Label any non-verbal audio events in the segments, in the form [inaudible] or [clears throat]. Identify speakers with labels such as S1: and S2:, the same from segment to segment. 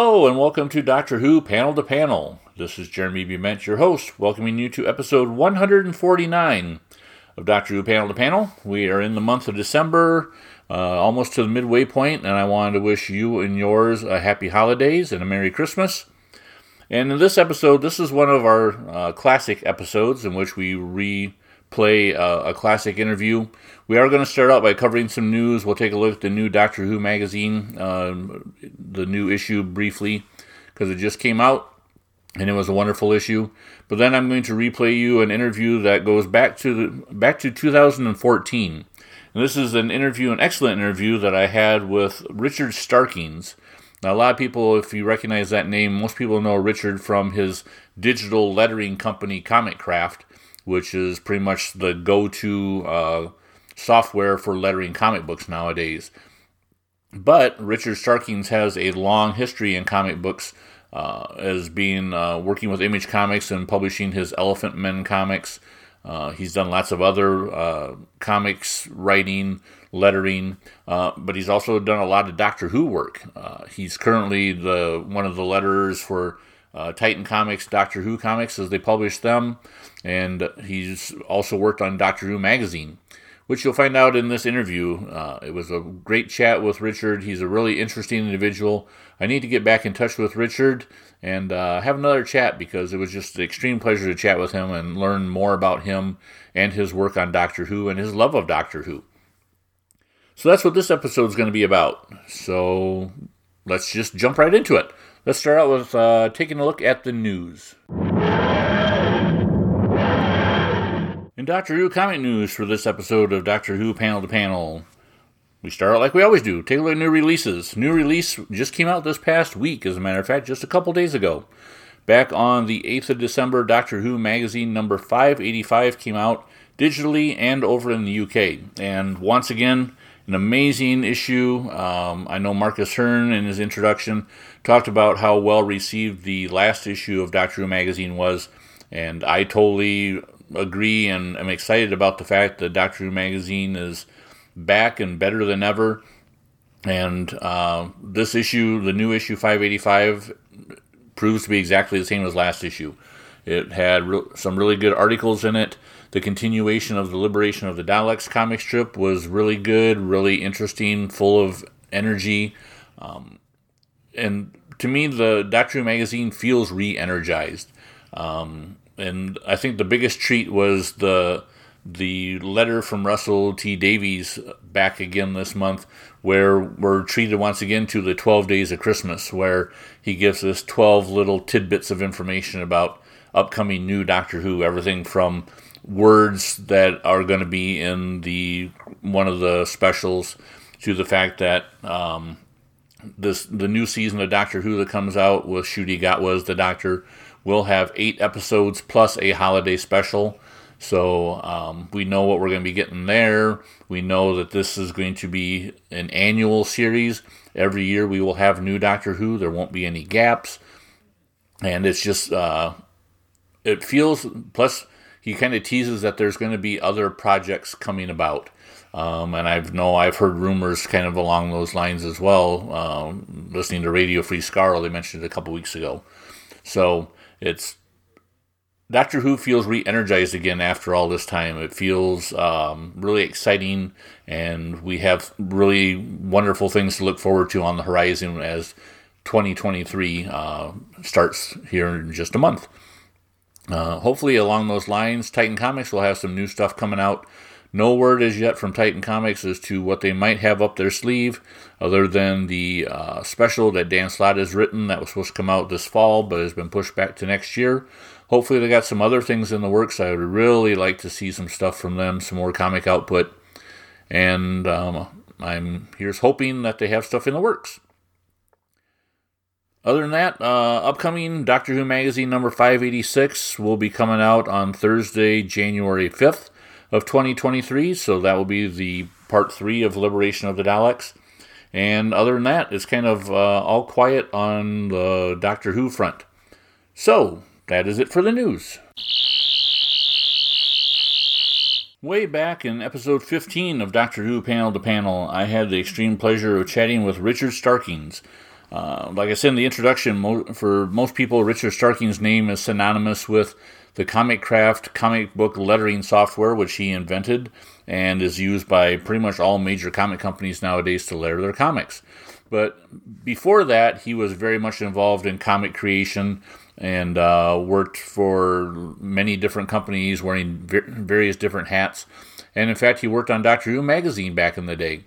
S1: Hello, and welcome to Doctor Who Panel to Panel. This is Jeremy Bument, your host, welcoming you to episode 149 of Doctor Who Panel to Panel. We are in the month of December, uh, almost to the midway point, and I wanted to wish you and yours a happy holidays and a Merry Christmas. And in this episode, this is one of our uh, classic episodes in which we replay uh, a classic interview. We are going to start out by covering some news. We'll take a look at the new Doctor Who magazine, um, the new issue briefly, because it just came out and it was a wonderful issue. But then I'm going to replay you an interview that goes back to the, back to 2014. And this is an interview, an excellent interview that I had with Richard Starkings. Now, a lot of people, if you recognize that name, most people know Richard from his digital lettering company, Comicraft, which is pretty much the go-to uh, software for lettering comic books nowadays. But Richard Starkings has a long history in comic books uh, as being uh, working with Image Comics and publishing his Elephantmen comics. Uh, he's done lots of other uh, comics writing, lettering, uh, but he's also done a lot of Doctor Who work. Uh, he's currently the one of the letterers for Titan Comics, Doctor Who comics as they publish them, and he's also worked on Doctor Who magazine which you'll find out in this interview. Uh, it was a great chat with Richard. He's a really interesting individual. I need to get back in touch with Richard and uh, have another chat because it was just an extreme pleasure to chat with him and learn more about him and his work on Doctor Who and his love of Doctor Who. So that's what this episode is going to be about. So let's just jump right into it. Let's start out with uh, taking a look at the news. In Doctor Who comic news for this episode of Doctor Who Panel to Panel, we start out like we always do. Take a look at new releases. New release just came out this past week, as a matter of fact, just a couple days ago. Back on the 8th of December, Doctor Who magazine number 585 came out digitally and over in the UK. And once again, an amazing issue. Um, I know Marcus Hearn in his introduction talked about how well received the last issue of Doctor Who magazine was, and I totally agree and am excited about the fact that Doctor Who magazine is back and better than ever. And uh, this issue, the new issue 585, proves to be exactly the same as last issue. It had re- some really good articles in it. The continuation of the Liberation of the Daleks comic strip was really good, really interesting, full of energy. Um, and to me, the Doctor Who magazine feels re energized. Um, and I think the biggest treat was the the letter from Russell T Davies back again this month, where we're treated once again to the 12 days of Christmas, where he gives us 12 little tidbits of information about upcoming new Doctor Who, everything from words that are going to be in the one of the specials to the fact that um, this the new season of Doctor Who that comes out with Ncuti Gatwa the Doctor We'll have eight episodes plus a holiday special. So um, we know what we're going to be getting there. We know that this is going to be an annual series. Every year we will have new Doctor Who. There won't be any gaps. And it's just, uh, it feels, plus he kind of teases that there's going to be other projects coming about. Um, and I know I've heard rumors kind of along those lines as well. Um, listening to Radio Free Skaro, they mentioned it a couple weeks ago. So it's Doctor Who feels re-energized again after all this time. It feels um, really exciting, and we have really wonderful things to look forward to on the horizon as 2023 uh, starts here in just a month. Uh, hopefully, along those lines, Titan Comics will have some new stuff coming out no word as yet from Titan Comics as to what they might have up their sleeve, other than the uh, special that Dan Slott has written that was supposed to come out this fall but has been pushed back to next year. Hopefully, they got some other things in the works. I would really like to see some stuff from them, some more comic output. And um, I'm here's hoping that they have stuff in the works. Other than that, uh, upcoming Doctor Who magazine number 586 will be coming out on Thursday, January 5th of 2023. So that will be the part three of Liberation of the Daleks. And other than that, it's kind of uh, all quiet on the Doctor Who front. So that is it for the news. Way back in episode 15 of Doctor Who Panel to Panel, I had the extreme pleasure of chatting with Richard Starkings. Uh, like I said in the introduction, mo- for most people, Richard Starking's name is synonymous with the Comicraft comic book lettering software, which he invented and is used by pretty much all major comic companies nowadays to letter their comics. But before that, he was very much involved in comic creation and uh, worked for many different companies, wearing various different hats. And in fact, he worked on Doctor Who magazine back in the day.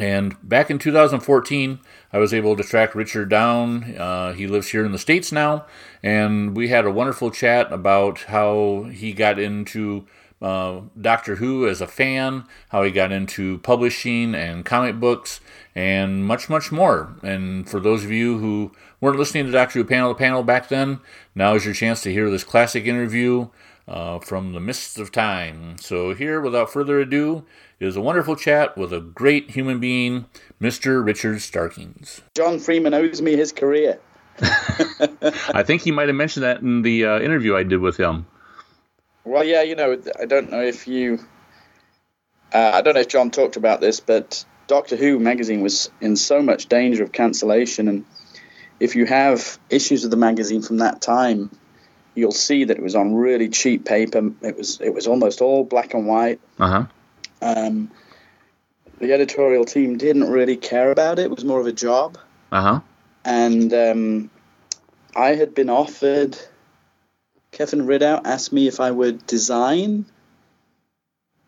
S1: And back in 2014, I was able to track Richard down. Uh, he lives here in the States now. And we had a wonderful chat about how he got into uh, Doctor Who as a fan, how he got into publishing and comic books, and much, much more. And for those of you who weren't listening to Doctor Who Panel to Panel back then, now is your chance to hear this classic interview uh, from the mists of time. So, here, without further ado, is a wonderful chat with a great human being, Mr. Richard Starkings.
S2: John Freeman owes me his career. [laughs]
S1: I think he might have mentioned that in the uh, interview I did with him.
S2: Well, yeah, you know, I don't know if you, uh, I don't know if John talked about this, but Doctor Who magazine was in so much danger of cancellation, and if you have issues of the magazine from that time, you'll see that it was on really cheap paper. It was it was almost all black and white.
S1: Uh-huh.
S2: Um, the editorial team didn't really care about it. It was more of a job.
S1: Uh huh.
S2: And um, I had been offered Kevin Ridout asked me if I would design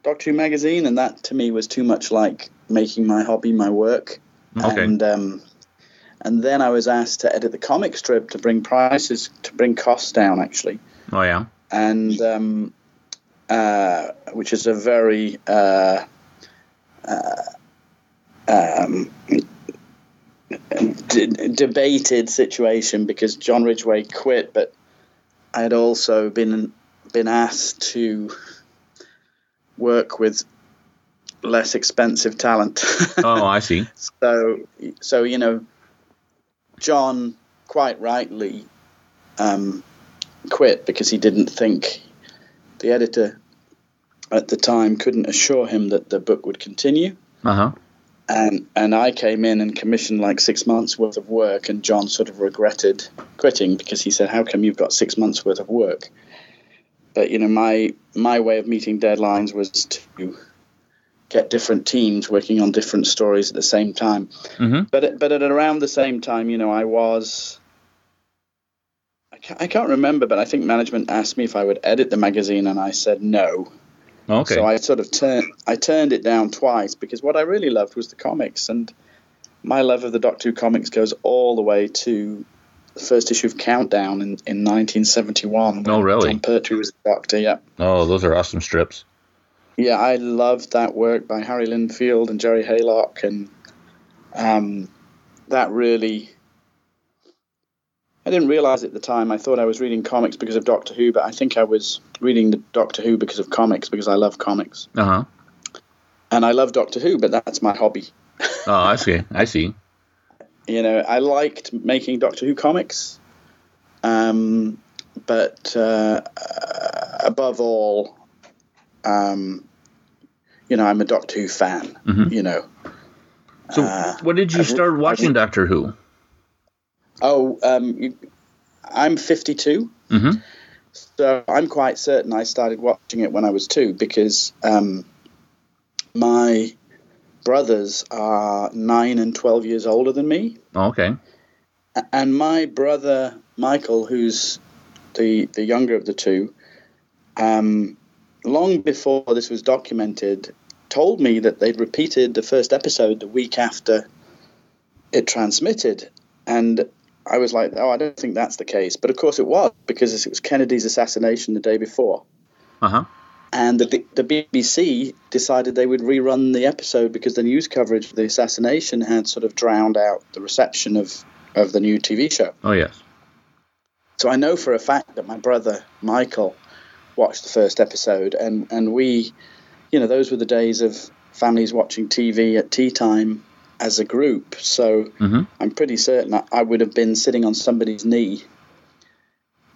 S2: Doctor Who magazine, and that to me was too much like making my hobby my work.
S1: Okay.
S2: And um, and then I was asked to edit the comic strip to bring prices to bring costs down actually.
S1: Oh yeah.
S2: And um, uh, which is a very uh, uh, um, d- debated situation because John Ridgway quit, but I had also been been asked to work with less expensive talent. [laughs]
S1: oh, I see.
S2: so, so you know, John quite rightly um, quit because he didn't think the editor at the time couldn't assure him that the book would continue.
S1: Uh huh
S2: and and I came in and commissioned like six months worth of work, and John sort of regretted quitting because he said, "How come you've got six months worth of work?" But you know, my my way of meeting deadlines was to get different teams working on different stories at the same time.
S1: Mm-hmm.
S2: But but at around the same time, you know, I was. I can't, I can't remember, but I think management asked me if I would edit the magazine, and I said no
S1: Okay.
S2: So I sort of turned I turned it down twice because what I really loved was the comics, and my love of the Doctor Who comics goes all the way to the first issue of Countdown in, in 1971.
S1: Oh, really?
S2: Jon Pertwee was the Doctor. Yeah.
S1: Oh, those are awesome strips.
S2: Yeah, I loved that work by Harry Lindfield and Gerry Haylock, and um, that really I didn't realize at the time. I thought I was reading comics because of Doctor Who, but I think I was reading the Doctor Who because of comics because I love comics.
S1: Uh huh.
S2: And I love Doctor Who, but that's my hobby. [laughs]
S1: Oh, I see. I see.
S2: you know, I liked making Doctor Who comics, um, but uh, above all, um, you know, I'm a Doctor Who fan.
S1: Mhm.
S2: You know.
S1: So,
S2: Uh,
S1: when did you
S2: I've-
S1: start watching Doctor Who?
S2: Oh, um, I'm 52.
S1: Mm-hmm.
S2: So I'm quite certain I started watching it when I was two because um, my brothers are nine and 12 years older than me.
S1: Oh, okay.
S2: And my brother Michael, who's the, the younger of the two, um, long before this was documented, told me that they'd repeated the first episode the week after it transmitted. And I was like, oh, I don't think that's the case. But of course it was, because it was Kennedy's assassination the day before.
S1: Uh huh.
S2: And the, the BBC decided they would rerun the episode because the news coverage of the assassination had sort of drowned out the reception of, of the new TV show.
S1: Oh, yes.
S2: So I know for a fact that my brother Michael watched the first episode, and, and we, you know, those were the days of families watching TV at tea time as a group. So
S1: Mhm.
S2: I'm pretty certain I, would have been sitting on somebody's knee.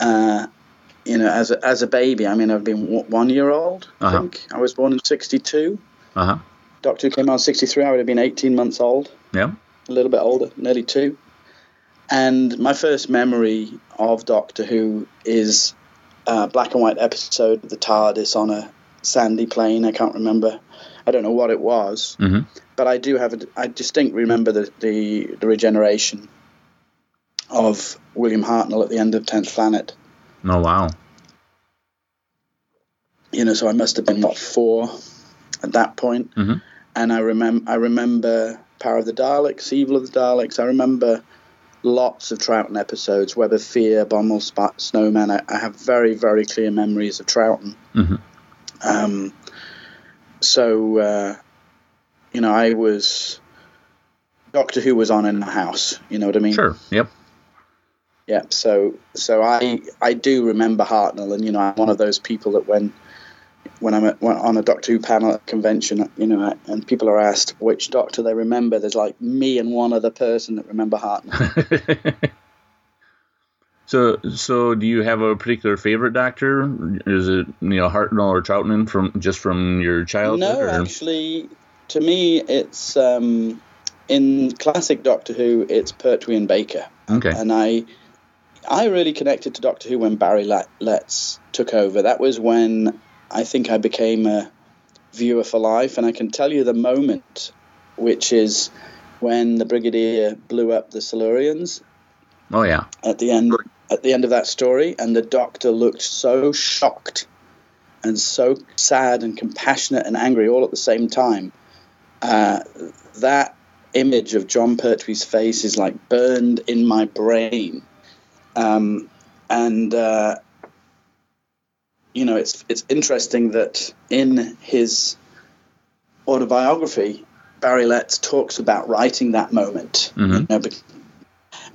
S2: Uh, you know, as a, as a baby, I mean, I've been one year old. I
S1: Uh-huh.
S2: think I was born in '62.
S1: Uh huh.
S2: Doctor Who came out in '63. I would have been 18 months old,
S1: Yeah.
S2: a little bit older, nearly two. And my first memory of Doctor Who is a black and white episode of the TARDIS on a sandy plain. I can't remember. I don't know what it was,
S1: hmm
S2: but I do have a. I distinctly remember the the, the regeneration of William Hartnell at the end of Tenth Planet.
S1: Oh wow.
S2: You know, so I must have been what four at that point.
S1: Mhm.
S2: And I remember I remember Power of the Daleks, Evil of the Daleks. I remember lots of Troughton episodes, Web of Fear, Bommel, Spot, Snowman. I, I have very very clear memories of Troughton.
S1: Mhm.
S2: Um, so uh, you know, I was Doctor Who was on in the house. You know what I mean?
S1: Sure. Yep.
S2: Yeah, so so I I do remember Hartnell, and you know I'm one of those people that when when I'm at, when on a Doctor Who panel at a convention, you know, and people are asked which Doctor they remember, there's like me and one other person that remember Hartnell. [laughs]
S1: so, so do you have a particular favorite Doctor? Is it you know Hartnell or Troughton from just from your childhood?
S2: no,
S1: or?
S2: actually, to me, it's um, in classic Doctor Who, it's Pertwee and Baker.
S1: Okay.
S2: and I I really connected to Doctor Who when Barry Letts took over. That was when I think I became a viewer for life, and I can tell you the moment, which is when the Brigadier blew up the Silurians
S1: Oh yeah.
S2: at the end at the end of that story, and the Doctor looked so shocked and so sad and compassionate and angry all at the same time. Uh, that image of Jon Pertwee's face is like burned in my brain, um, and uh, you know it's it's interesting that in his autobiography, Barry Letts talks about writing that moment.
S1: Mhm.
S2: You know,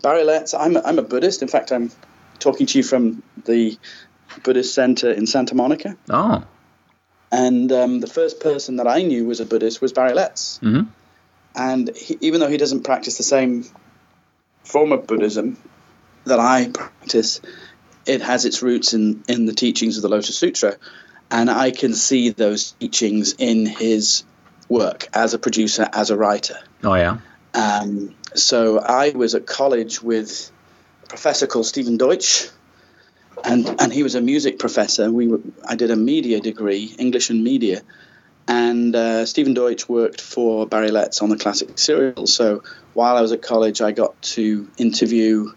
S2: Barry Letts, I'm a, I'm a Buddhist. In fact, I'm talking to you from the Buddhist Center in Santa Monica.
S1: Oh.
S2: And um, the first person that I knew was a Buddhist was Barry Letts.
S1: Mhm.
S2: And he, even though he doesn't practice the same form of Buddhism that I practice, it has its roots in, in the teachings of the Lotus Sutra. And I can see those teachings in his work as a producer, as a writer.
S1: Oh yeah.
S2: Um, so I was at college with a professor called Stephen Deutsch, and and he was a music professor. We were, I did a media degree, English and media, and uh, Stephen Deutsch worked for Barry Letts on the classic serial. So while I was at college, I got to interview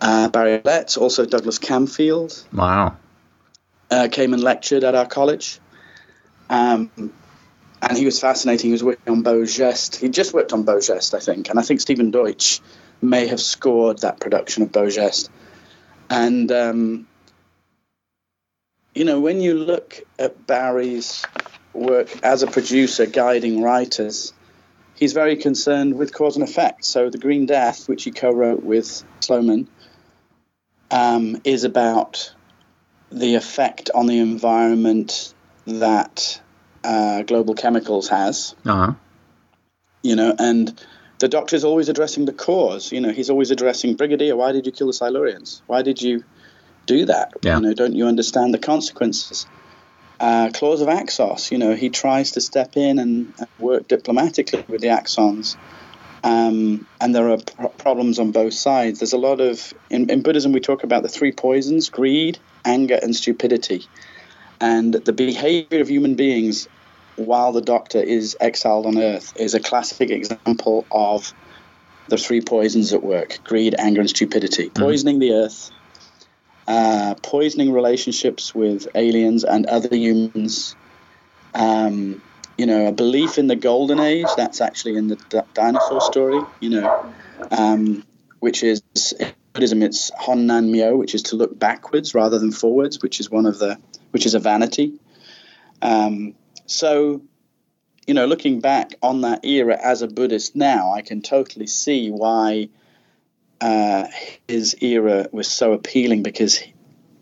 S2: uh, Barry Letts, also Douglas Camfield
S1: Wow.
S2: uh, came and lectured at our college. Um, and he was fascinating. He was working on Beau Geste. He just worked on Beau Geste, I think. And I think Stephen Deutsch may have scored that production of Beau Geste. And, um, you know, when you look at Barry's work as a producer guiding writers, he's very concerned with cause and effect. So The Green Death, which he co wrote with Sloman, um, is about the effect on the environment that uh, global chemicals has,
S1: Uh huh.
S2: you know, and the doctor's always addressing the cause. You know, he's always addressing Brigadier. Why did you kill the Silurians? Why did you do that?
S1: Yeah.
S2: You know, don't you understand the consequences? Uh, Claws of Axos. You know, he tries to step in and, and work diplomatically with the Axons. Um, and there are pro- problems on both sides. There's a lot of in, in Buddhism we talk about the three poisons: greed, anger, and stupidity. And the behavior of human beings while the Doctor is exiled on Earth is a classic example of the three poisons at work: greed, anger, and stupidity. Poisoning the Earth, uh, poisoning relationships with aliens and other humans. Um, you know, a belief in the golden age. That's actually in the d- dinosaur story. You know, um, which is in Buddhism. It's Honnan Myo, which is to look backwards rather than forwards, which is one of the, which is a vanity. Um, so, you know, looking back on that era as a Buddhist now, I can totally see why uh, his era was so appealing because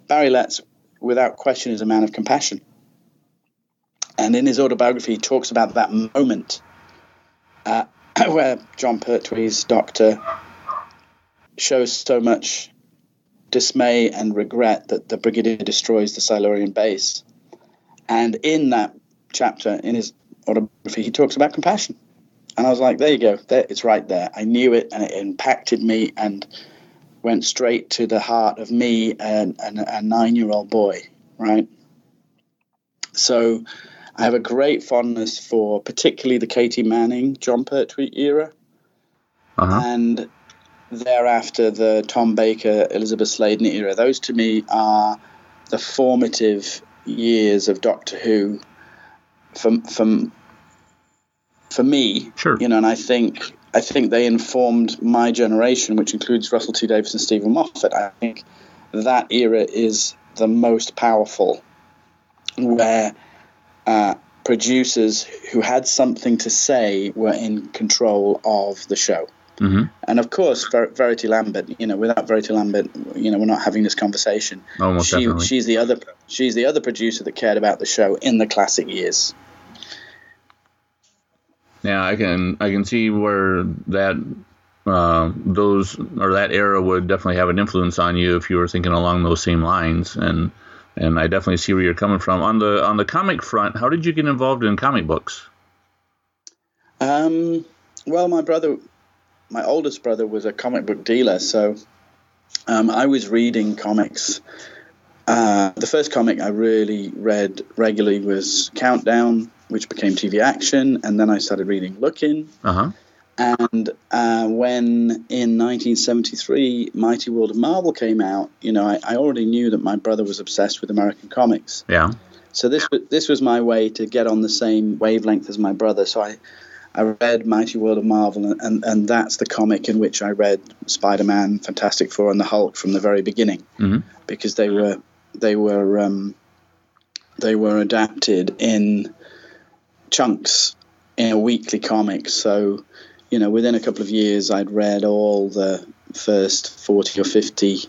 S2: Barry Letts, without question, is a man of compassion. And in his autobiography, he talks about that moment uh, [clears throat] where Jon Pertwee's doctor shows so much dismay and regret that the Brigadier destroys the Silurian base. And in that chapter, in his autobiography, he talks about compassion. And I was like, there you go, there, it's right there. I knew it, and it impacted me. And went straight to the heart of me and, and a nine year old boy, right? So I have a great fondness for particularly the Katy Manning, Jon Pertwee era,
S1: Uh-huh.
S2: and thereafter the Tom Baker, Elizabeth Sladen era. Those to me are the formative years of Doctor Who from from for me
S1: Sure.
S2: you know, and I think I think they informed my generation, which includes Russell T Davies and Steven Moffat. I think that era is the most powerful, where uh, producers who had something to say were in control of the show.
S1: Hmm
S2: And of course, Ver- Verity Lambert. You know, without Verity Lambert, you know, we're not having this conversation.
S1: Almost
S2: she,
S1: definitely.
S2: she's the other she's the other producer that cared about the show in the classic years.
S1: Yeah, I can I can see where that uh, those or that era would definitely have an influence on you if you were thinking along those same lines, and and I definitely see where you're coming from on the on the comic front. How did you get involved in comic books?
S2: Um, well, my brother, my oldest brother, was a comic book dealer, so um, I was reading comics. Uh, the first comic I really read regularly was Countdown, which became TV Action, and then I started reading Look-In.
S1: Uh huh.
S2: And uh, when in 1973 Mighty World of Marvel came out, you know, I, I already knew that my brother was obsessed with American comics.
S1: Yeah.
S2: So this this was my way to get on the same wavelength as my brother. So I, I read Mighty World of Marvel, and, and, and that's the comic in which I read Spider Man, Fantastic Four, and the Hulk from the very beginning,
S1: Mhm.
S2: because they were they were um, they were adapted in chunks in a weekly comic. So you know, within a couple of years, I'd read all the first forty or fifty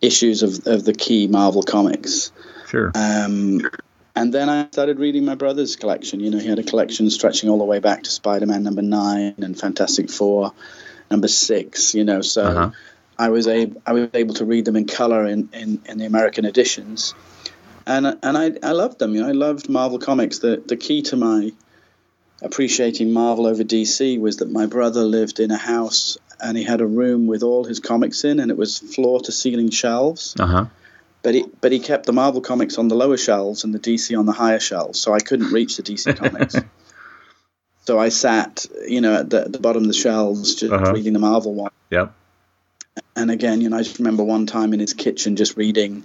S2: issues of, of the key Marvel comics.
S1: Sure.
S2: Um, and then I started reading my brother's collection. You know, he had a collection stretching all the way back to Spider Man number nine and Fantastic Four number six, you know, so
S1: Uh-huh.
S2: I was able I was able to read them in color in, in, in the American editions. And and I, I loved them, you know, I loved Marvel comics. The the key to my appreciating Marvel over DC was that my brother lived in a house and he had a room with all his comics in and it was floor to ceiling shelves
S1: Uh huh.
S2: But he but he kept the Marvel comics on the lower shelves and the DC on the higher shelves, so I couldn't reach the DC comics. [laughs] so I sat, you know, at the, the bottom of the shelves, just
S1: Uh-huh.
S2: reading the Marvel one.
S1: Yep.
S2: And again, you know, I just remember one time in his kitchen just reading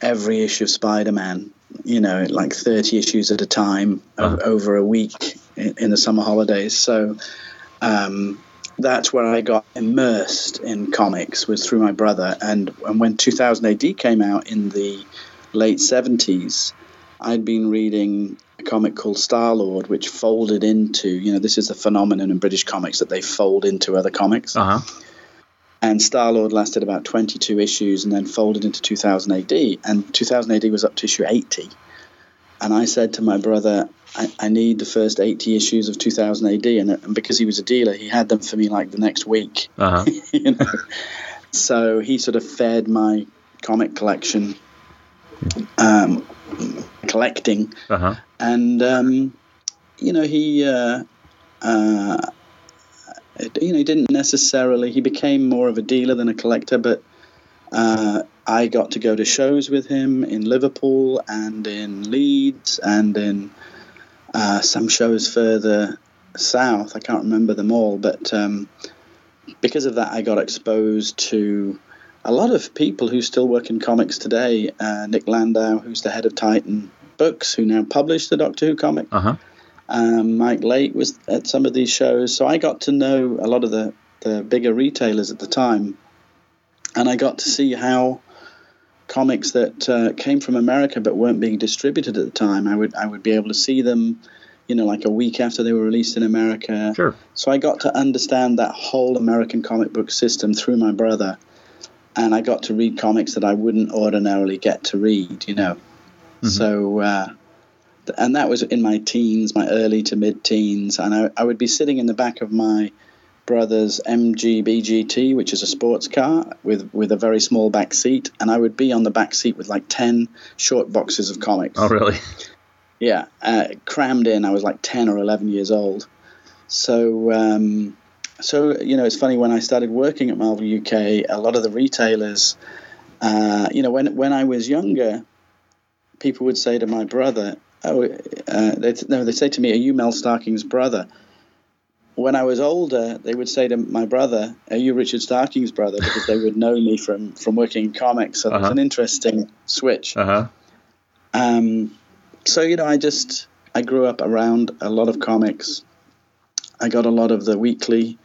S2: every issue of Spider-Man. You know, like thirty issues at a time
S1: Uh-huh.
S2: over a week in, in the summer holidays. So. Um, that's where I got immersed in comics was through my brother. And, and when 2000 AD came out in the late 70s, I'd been reading a comic called Starlord, which folded into, you know, this is a phenomenon in British comics that they fold into other comics.
S1: Uh huh.
S2: And Starlord lasted about 22 issues and then folded into 2000 AD. And 2000 AD was up to issue 80. And I said to my brother, I, I need the first 80 issues of 2000 AD. And, and because he was a dealer, he had them for me like the next week.
S1: Uh huh. [laughs]
S2: you know. So he sort of fed my comic collection, um, collecting,
S1: Uh huh.
S2: and um, you know he, uh, uh, you know, he didn't necessarily. He became more of a dealer than a collector, but. Uh, I got to go to shows with him in Liverpool and in Leeds and in uh, some shows further south. I can't remember them all, but um, because of that, I got exposed to a lot of people who still work in comics today. Uh, Nick Landau, who's the head of Titan Books, who now published the Doctor Who comic.
S1: Uh huh.
S2: Um, Mike Lake was at some of these shows, so I got to know a lot of the, the bigger retailers at the time, and I got to see how comics that uh, came from America but weren't being distributed at the time. I would I would be able to see them, you know, like a week after they were released in America.
S1: Sure.
S2: So I got to understand that whole American comic book system through my brother, and I got to read comics that I wouldn't ordinarily get to read, you know. So, uh, and that was in my teens, my early to mid teens, and I, I would be sitting in the back of my brother's MGB GT, which is a sports car with with a very small back seat, and I would be on the back seat with like ten short boxes of comics.
S1: Oh, really?
S2: Yeah, uh, crammed in. I was like 10 or 11 years old. So, um, so you know, it's funny when I started working at Marvel UK, a lot of the retailers, uh, you know, when when I was younger, people would say to my brother, "Oh, uh, they'd, no," they say to me, "Are you Mel Starking's brother?" When I was older, they would say to my brother, "Are you Richard Starking's brother?" Because they would know me from from working in comics. So uh-huh. it's an interesting switch.
S1: Uh-huh.
S2: Um, so you know, I just I grew up around a lot of comics. I got a lot of the weekly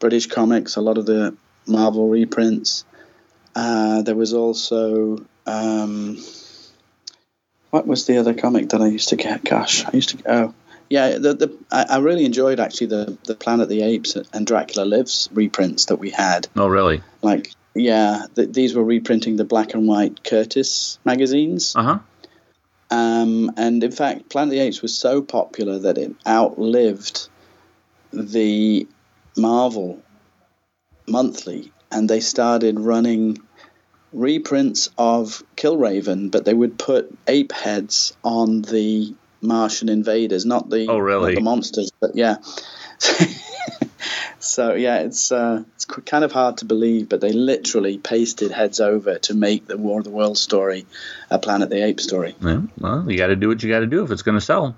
S2: British comics, a lot of the Marvel reprints. Uh, there was also um, what was the other comic that I used to get? Gosh, I used to oh yeah, the, the I, I really enjoyed actually the the Planet the Apes and Dracula Lives reprints that we had.
S1: Oh really?
S2: Like yeah, the, these were reprinting the black and white Curtis magazines.
S1: Uh huh.
S2: Um, and in fact, Planet the Apes was so popular that it outlived the Marvel monthly, and they started running reprints of Killraven, but they would put ape heads on the Martian invaders, not the
S1: oh really
S2: the monsters, but yeah. [laughs] so yeah, it's uh, it's kind of hard to believe, but they literally pasted heads over to make the War of the Worlds story a Planet the Ape story.
S1: Yeah, well, you got to do what you got to do if it's going to sell.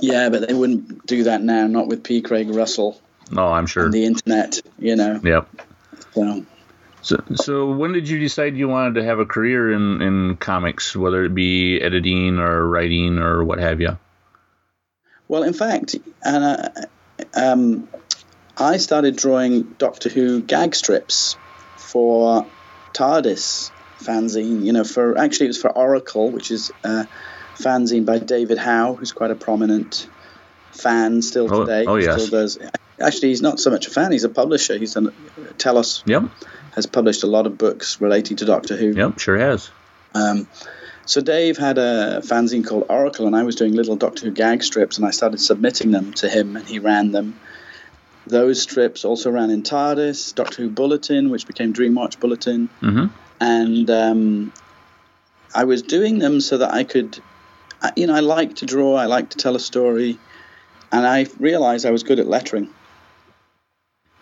S2: Yeah, but they wouldn't do that now, not with P. Craig Russell.
S1: No, oh, I'm sure.
S2: the internet, you know.
S1: Yep.
S2: So.
S1: So, so when did you decide you wanted to have a career in, in comics, whether it be editing or writing or what have you?
S2: Well, in fact, uh, um, I started drawing Doctor Who gag strips for TARDIS fanzine. You know, for actually it was for Oracle, which is a fanzine by David Howe, who's quite a prominent fan still oh, today.
S1: Oh, oh yes.
S2: Still does. Actually, he's not so much a fan; he's a publisher. He's done Telos.
S1: Yep.
S2: Has published a lot of books relating to Doctor Who.
S1: Yep, sure has.
S2: Um, so Dave had a fanzine called Oracle, and I was doing little Doctor Who gag strips, and I started submitting them to him, and he ran them. Those strips also ran in TARDIS, Doctor Who Bulletin, which became Dreamwatch Bulletin,
S1: mm-hmm.
S2: and um, I was doing them so that I could, you know, I like to draw, I like to tell a story, and I realized I was good at lettering.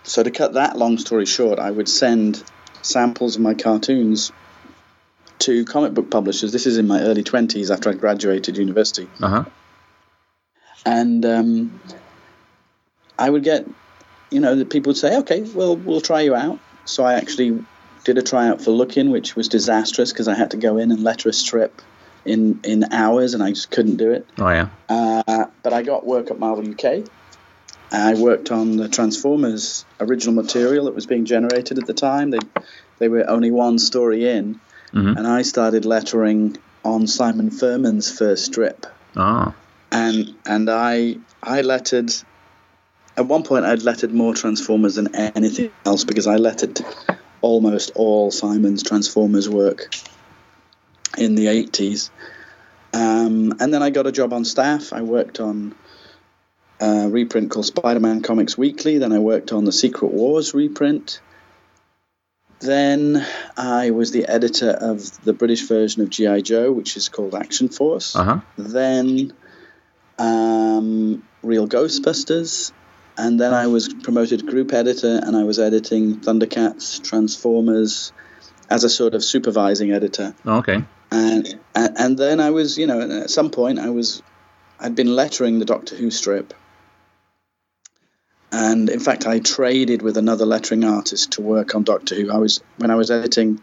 S2: So to cut that long story short, I would send samples of my cartoons to comic book publishers. This is in my early 20s after I graduated university.
S1: Uh-huh.
S2: And um, I would get, you know, the people would say, okay, well, we'll try you out. So I actually did a tryout for Look-In, which was disastrous because I had to go in and letter a strip in, in hours and I just couldn't do it.
S1: Oh, yeah.
S2: Uh, but I got work at Marvel UK. I worked on the Transformers original material that was being generated at the time. They, they were only one story in
S1: mm-hmm.
S2: and I started lettering on Simon Furman's first strip.
S1: Ah.
S2: And and I I lettered at one point I'd lettered more Transformers than anything else because I lettered almost all Simon's Transformers work in the 80s. Um, and then I got a job on staff. I worked on a reprint called Spider Man Comics Weekly. Then I worked on the Secret Wars reprint. Then I was the editor of the British version of G.I. Joe, which is called Action Force.
S1: Uh-huh.
S2: Then um, Real Ghostbusters. And then I was promoted group editor and I was editing Thundercats, Transformers as a sort of supervising editor.
S1: Okay.
S2: And, and, and then I was, you know, at some point I was, I'd been lettering the Doctor Who strip and in fact, I traded with another lettering artist to work on Doctor Who. I was when I was editing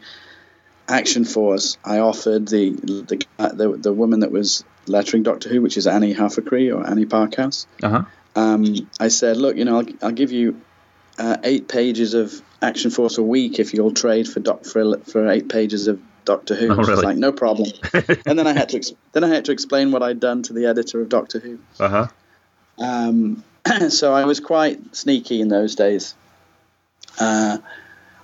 S2: Action Force, I offered the the the, the woman that was lettering Doctor Who, which is Annie Halfacree or Annie Parkhouse.
S1: Uh-huh.
S2: Um, I said, look, you know, I'll, I'll give you uh, eight pages of Action Force a week if you'll trade for doc, for for eight pages of Doctor Who.
S1: Oh, really?
S2: Like, no problem. [laughs] and then I had to ex- then I had to explain what I'd done to the editor of Doctor Who.
S1: Uh huh.
S2: Um, [clears throat] so I was quite sneaky in those days. Uh,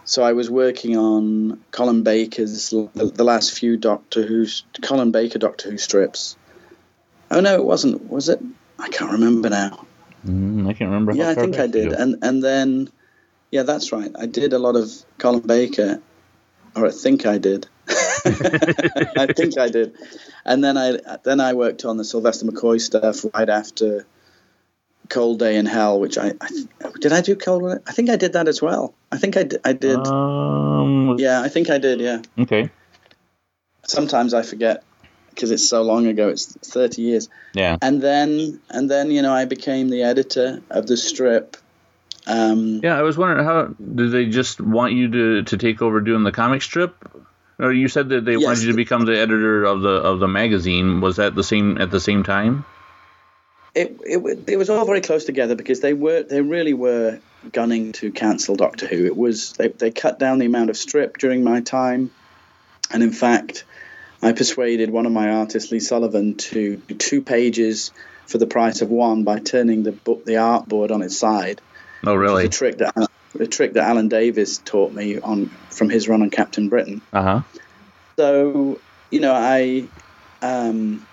S2: so I was working on Colin Baker's the, the, last few Doctor Who Colin Baker Doctor Who strips. Oh no, it wasn't. Was it? I can't remember now.
S1: Mm, I can't remember.
S2: Yeah, I think I did. And and then, yeah, that's right. I did a lot of Colin Baker, or I think I did. [laughs] [laughs] I think I did. And then I then I worked on the Sylvester McCoy stuff right after Cold Day in Hell, which I, I did I do Cold I think I did that as well. I think I did. I did.
S1: Um,
S2: yeah, I think I did. Yeah.
S1: Okay.
S2: Sometimes I forget because it's so long ago. It's thirty years.
S1: Yeah.
S2: And then and then you know I became the editor of the strip. Um,
S1: Yeah, I was wondering how did they just want you to, to take over doing the comic strip? Or you said that they
S2: Yes.
S1: wanted you to become the editor of the of the magazine. Was that the same at the same time?
S2: It, it it was all very close together because they were they really were gunning to cancel Doctor Who. It was they, they cut down the amount of strip during my time, and in fact, I persuaded one of my artists, Lee Sullivan, to do two pages for the price of one by turning the book the artboard on its side.
S1: Oh, really?
S2: The trick that the trick that Alan Davis taught me on from his run on Captain Britain.
S1: Uh huh.
S2: So, you know, I, um,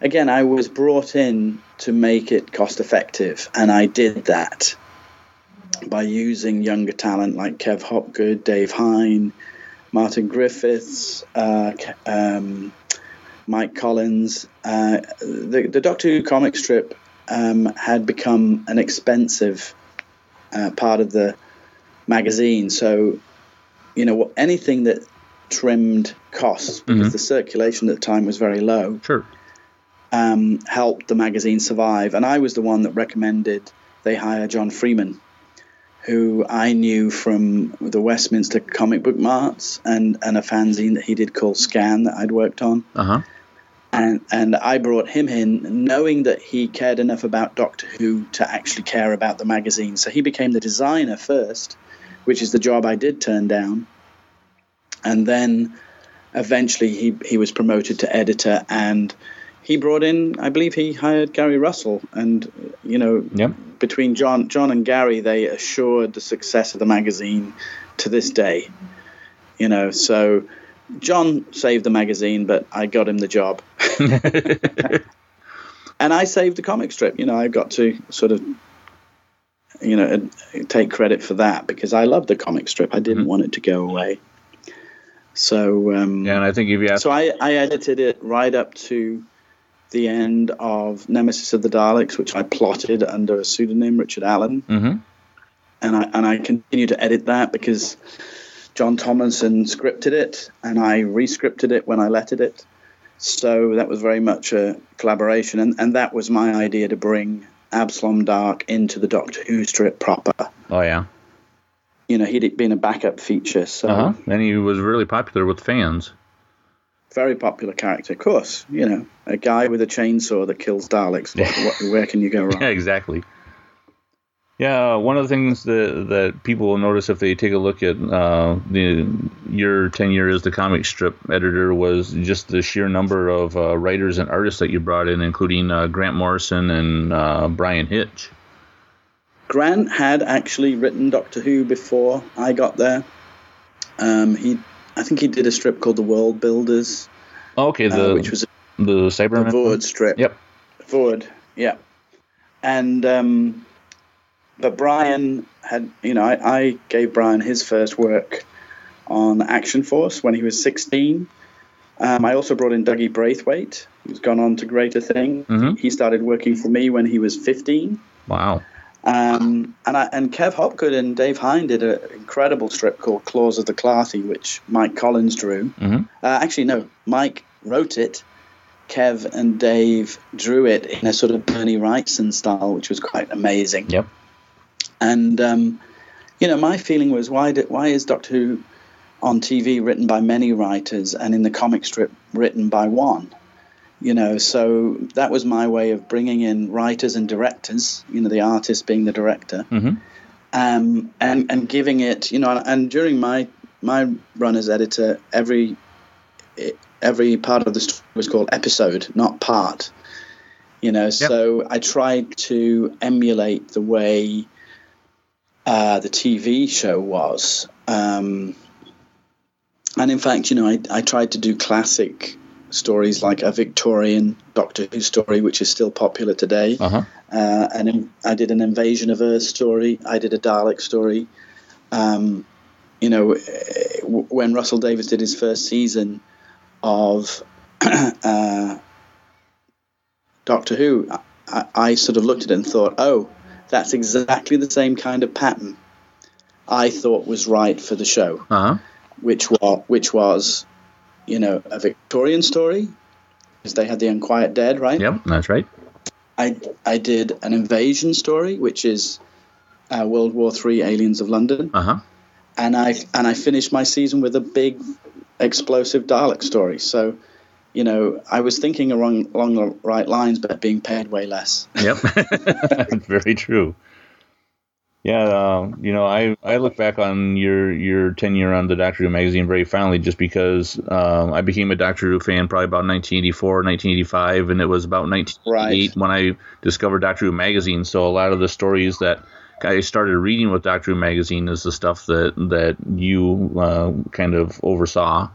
S2: again, I was brought in to make it cost effective, and I did that by using younger talent like Kev Hopgood, Dave Hine, Martin Griffiths, uh, um, Mike Collins. Uh, the, the Doctor Who comic strip um, had become an expensive uh, part of the magazine, so you know anything that trimmed costs because
S1: Mhm.
S2: the circulation at the time was very low
S1: Sure.
S2: Um, helped the magazine survive. And I was the one that recommended they hire John Freeman, who I knew from the Westminster comic book marts and, and a fanzine that he did called Scan that I'd worked on.
S1: Uh huh.
S2: And, and I brought him in knowing that he cared enough about Doctor Who to actually care about the magazine. So he became the designer first, which is the job I did turn down. And then eventually he, he was promoted to editor and he brought in, I believe he hired Gary Russell. And, you know,
S1: Yep.
S2: between John, John and Gary, they assured the success of the magazine to this day. You know, so John saved the magazine, but I got him the job. [laughs] and I saved the comic strip. You know, I got to sort of, you know, take credit for that because I loved the comic strip. I didn't want it to go away. So, um,
S1: Yeah, and I think if you ask,
S2: so I, I edited it right up to the end of Nemesis of the Daleks, which I plotted under a pseudonym, Richard Allen,
S1: hmm
S2: and I and I continue to edit that because John Tomlinson scripted it, and I rescripted it when I lettered it. So that was very much a collaboration, and, and that was my idea to bring Abslom Daak into the Doctor Who strip proper.
S1: oh yeah,
S2: You know, he'd been a backup feature, so
S1: uh huh, and he was really popular with fans.
S2: Very popular character. Of course, you know, a guy with a chainsaw that kills Daleks. [laughs] What, where can you go wrong?
S1: Yeah, exactly. Yeah, one of the things that that people will notice if they take a look at uh, the your tenure as the comic strip editor was just the sheer number of uh, writers and artists that you brought in, including uh, Grant Morrison and uh, Bryan Hitch.
S2: Grant had actually written Doctor Who before I got there. Um, he, I think he did a strip called The World Builders,
S1: Okay,
S2: uh,
S1: the
S2: which was
S1: the
S2: the
S1: Cyberman.
S2: Void strip.
S1: Yep.
S2: Void, yeah. And um, but Bryan had, you know, I, I gave Bryan his first work on Action Force when he was 16. Um, I also brought in Dougie Braithwaite, who's gone on to greater things.
S1: Mhm.
S2: He started working for me when he was 15.
S1: Wow.
S2: Um, and I, and Kev Hopgood and Dave Hine did an incredible strip called Claws of the Klathi, which Mike Collins drew.
S1: Mhm.
S2: Uh, actually, no, Mike wrote it. Kev and Dave drew it in a sort of Bernie Wrightson style, which was quite amazing.
S1: Yep.
S2: And um, you know, my feeling was, why did, why is Doctor Who on TV written by many writers and in the comic strip written by one? You know, so that was my way of bringing in writers and directors. You know, the artist being the director,
S1: hmm
S2: um, and and giving it. You know, and during my my run as editor, every every part of the story was called episode, not part. You know, so I tried to emulate the way uh, the TV show was. Um, and in fact, you know, I, I tried to do classic stories like a Victorian Doctor Who story, which is still popular today.
S1: Uh huh.
S2: Uh, and I did an Invasion of Earth story. I did a Dalek story. Um, you know, eh, when Russell Davies did his first season of [clears throat] uh, Doctor Who, I, I sort of looked at it and thought, oh, that's exactly the same kind of pattern I thought was right for the show,
S1: Uh huh.
S2: which was which was, you know, a Victorian story, because they had the Unquiet Dead, right?
S1: Yep, that's right.
S2: I I did an invasion story, which is uh, World War Three Aliens of London,
S1: Uh huh.
S2: and I and I finished my season with a big explosive Dalek story. So, you know, I was thinking along along the right lines, but being paid way less.
S1: Yep, [laughs] very true. Yeah, uh, you know, I, I look back on your your tenure on the Doctor Who magazine very fondly, just because um, I became a Doctor Who fan probably about 1984, 1985, and it was about 1988 when I discovered Doctor Who magazine. So a lot of the stories that I started reading with Doctor Who magazine is the stuff that that you uh, kind of oversaw.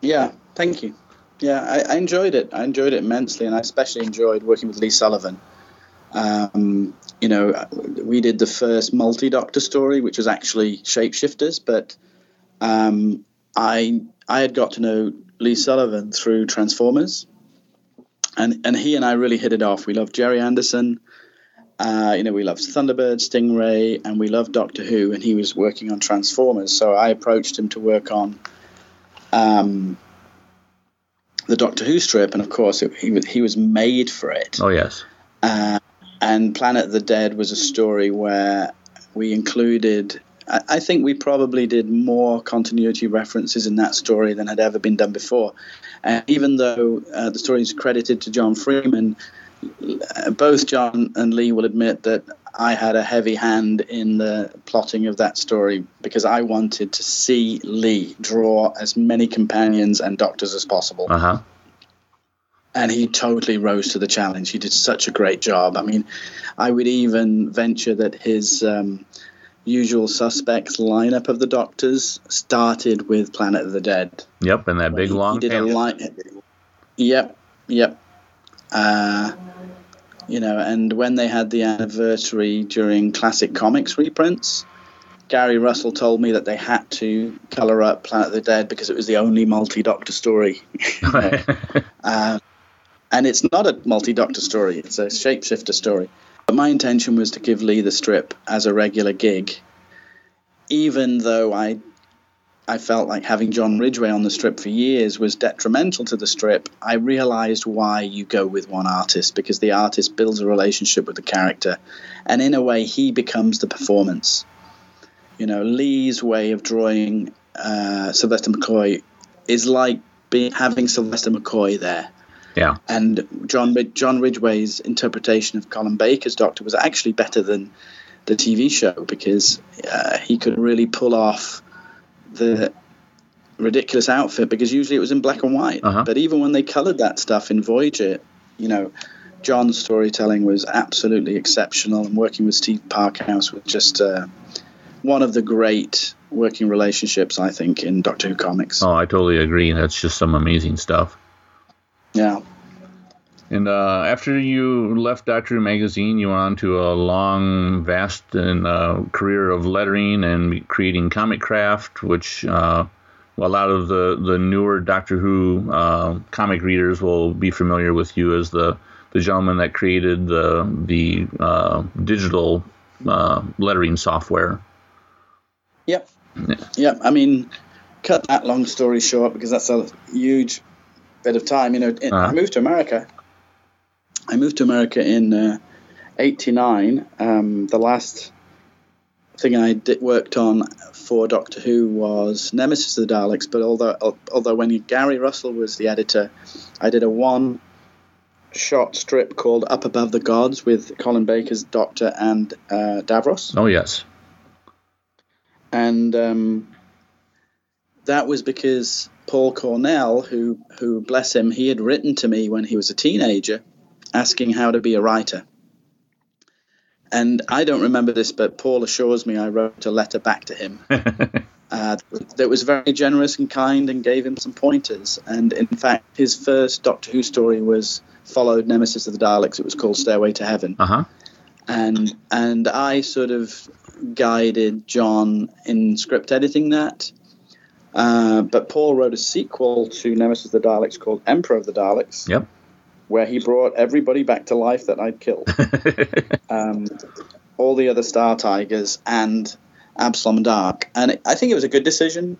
S2: Yeah, thank you. Yeah, I, I enjoyed it. I enjoyed it immensely, and I especially enjoyed working with Lee Sullivan. Um, you know, we did the first multi-doctor story, which was actually shapeshifters, but um, I I had got to know Lee Sullivan through Transformers, and and he and I really hit it off. We loved Gerry Anderson. Uh, you know, we loved Thunderbird, Stingray, and we loved Doctor Who, and he was working on Transformers. So I approached him to work on um, the Doctor Who strip, and of course, it, he was he was made for it.
S1: Oh yes,
S2: Uh, and Planet of the Dead was a story where we included. I, think we probably did more continuity references in that story than had ever been done before. And even though uh, the story is credited to John Freeman, uh, both John and Lee will admit that I had a heavy hand in the plotting of that story because I wanted to see Lee draw as many companions and doctors as possible
S1: uh huh.
S2: And he totally rose to the challenge. He did such a great job. I mean, I would even venture that his um, usual suspects lineup of the Doctors started with Planet of the Dead.
S1: Yep, and that big
S2: He-
S1: long.
S2: He did a line. Yep, yep. Uh, you know, and when they had the anniversary during Classic Comics reprints, Gary Russell told me that they had to color up Planet of the Dead because it was the only multi-doctor story. Um, [laughs] [laughs] and it's not a multi-doctor story; it's a shapeshifter story. But my intention was to give Lee the strip as a regular gig, even though I, I felt like having John Ridgway on the strip for years was detrimental to the strip. I realized why you go with one artist because the artist builds a relationship with the character, and in a way, he becomes the performance. You know, Lee's way of drawing uh, Sylvester McCoy is like being, having Sylvester McCoy there.
S1: Yeah,
S2: And John John Ridgway's interpretation of Colin Baker's Doctor was actually better than the TV show because uh, he could really pull off the ridiculous outfit because usually it was in black and white.
S1: Uh-huh.
S2: But even when they coloured that stuff in Voyager, you know, John's storytelling was absolutely exceptional, and working with Steve Parkhouse was just uh, one of the great working relationships I think in Doctor Who comics.
S1: oh, I totally agree. That's just some amazing stuff.
S2: Yeah.
S1: And uh, after you left Doctor Who magazine, you went on to a long, vast and uh, career of lettering and creating Comicraft, which uh, a lot of the, the newer Doctor Who uh, comic readers will be familiar with you as the, the gentleman that created the the uh, digital uh, lettering software.
S2: Yep. Yep. I mean, cut that long story short because that's a huge bit of time. You know, in,
S1: Uh-huh.
S2: I moved to America. I moved to America in uh, '89. Um, the last thing I did, worked on for Doctor Who was Nemesis of the Daleks. But although although when Gary Russell was the editor, I did a one shot strip called Up Above the Gods with Colin Baker's Doctor and uh, Davros
S1: Oh yes,
S2: and um, that was because Paul Cornell, who who bless him, he had written to me when he was a teenager, asking how to be a writer. And I don't remember this, but Paul assures me I wrote a letter back to him [laughs] uh, that was very generous and kind and gave him some pointers. And in fact, his first Doctor Who story was followed Nemesis of the Daleks. It was called Stairway to Heaven
S1: uh huh,
S2: and and I sort of guided John in script editing that. Uh, but Paul wrote a sequel to Nemesis of the Daleks called Emperor of the Daleks.
S1: Yep.
S2: Where he brought everybody back to life that I'd killed. [laughs] um, all the other Star Tigers and Abslom Daak. And it, I think it was a good decision.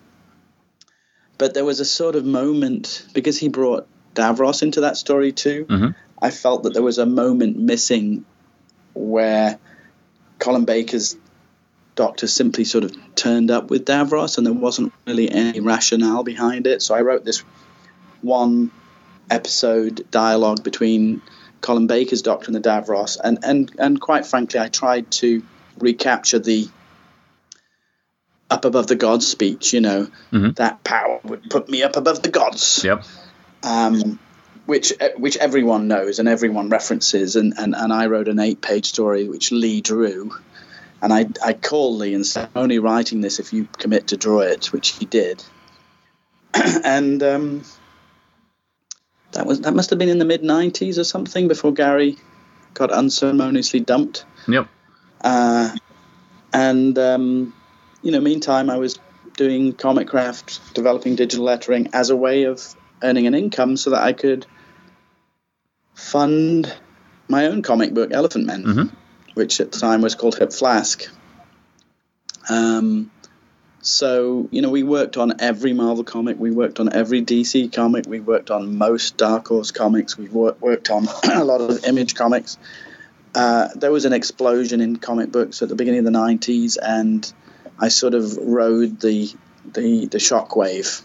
S2: But there was a sort of moment, because he brought Davros into that story too,
S1: Mhm.
S2: I felt that there was a moment missing where Colin Baker's doctor simply sort of turned up with Davros and there wasn't really any rationale behind it. So I wrote this one episode dialogue between Colin Baker's doctor and the Davros and, and, and quite frankly I tried to recapture the up above the gods speech, you know,
S1: Mhm.
S2: that power would put me up above the gods
S1: Yep.
S2: um, which which everyone knows and everyone references. And, and, and I wrote an eight page story which Lee drew. And I, I called Lee and said, I'm only writing this if you commit to draw it, which he did. [clears throat] and um, that was that must have been in the mid 90s or something before Gary got unceremoniously dumped.
S1: Yep.
S2: Uh, and um, you know, meantime, I was doing Comicraft, developing digital lettering as a way of earning an income, so that I could fund my own comic book, Elephantmen,
S1: Mhm.
S2: which at the time was called Hip Flask. Um, so you know, we worked on every Marvel comic, we worked on every DC comic, we worked on most Dark Horse comics, we wor- worked on [clears throat] a lot of Image comics uh, there was an explosion in comic books at the beginning of the 90s, and I sort of rode the the, the shockwave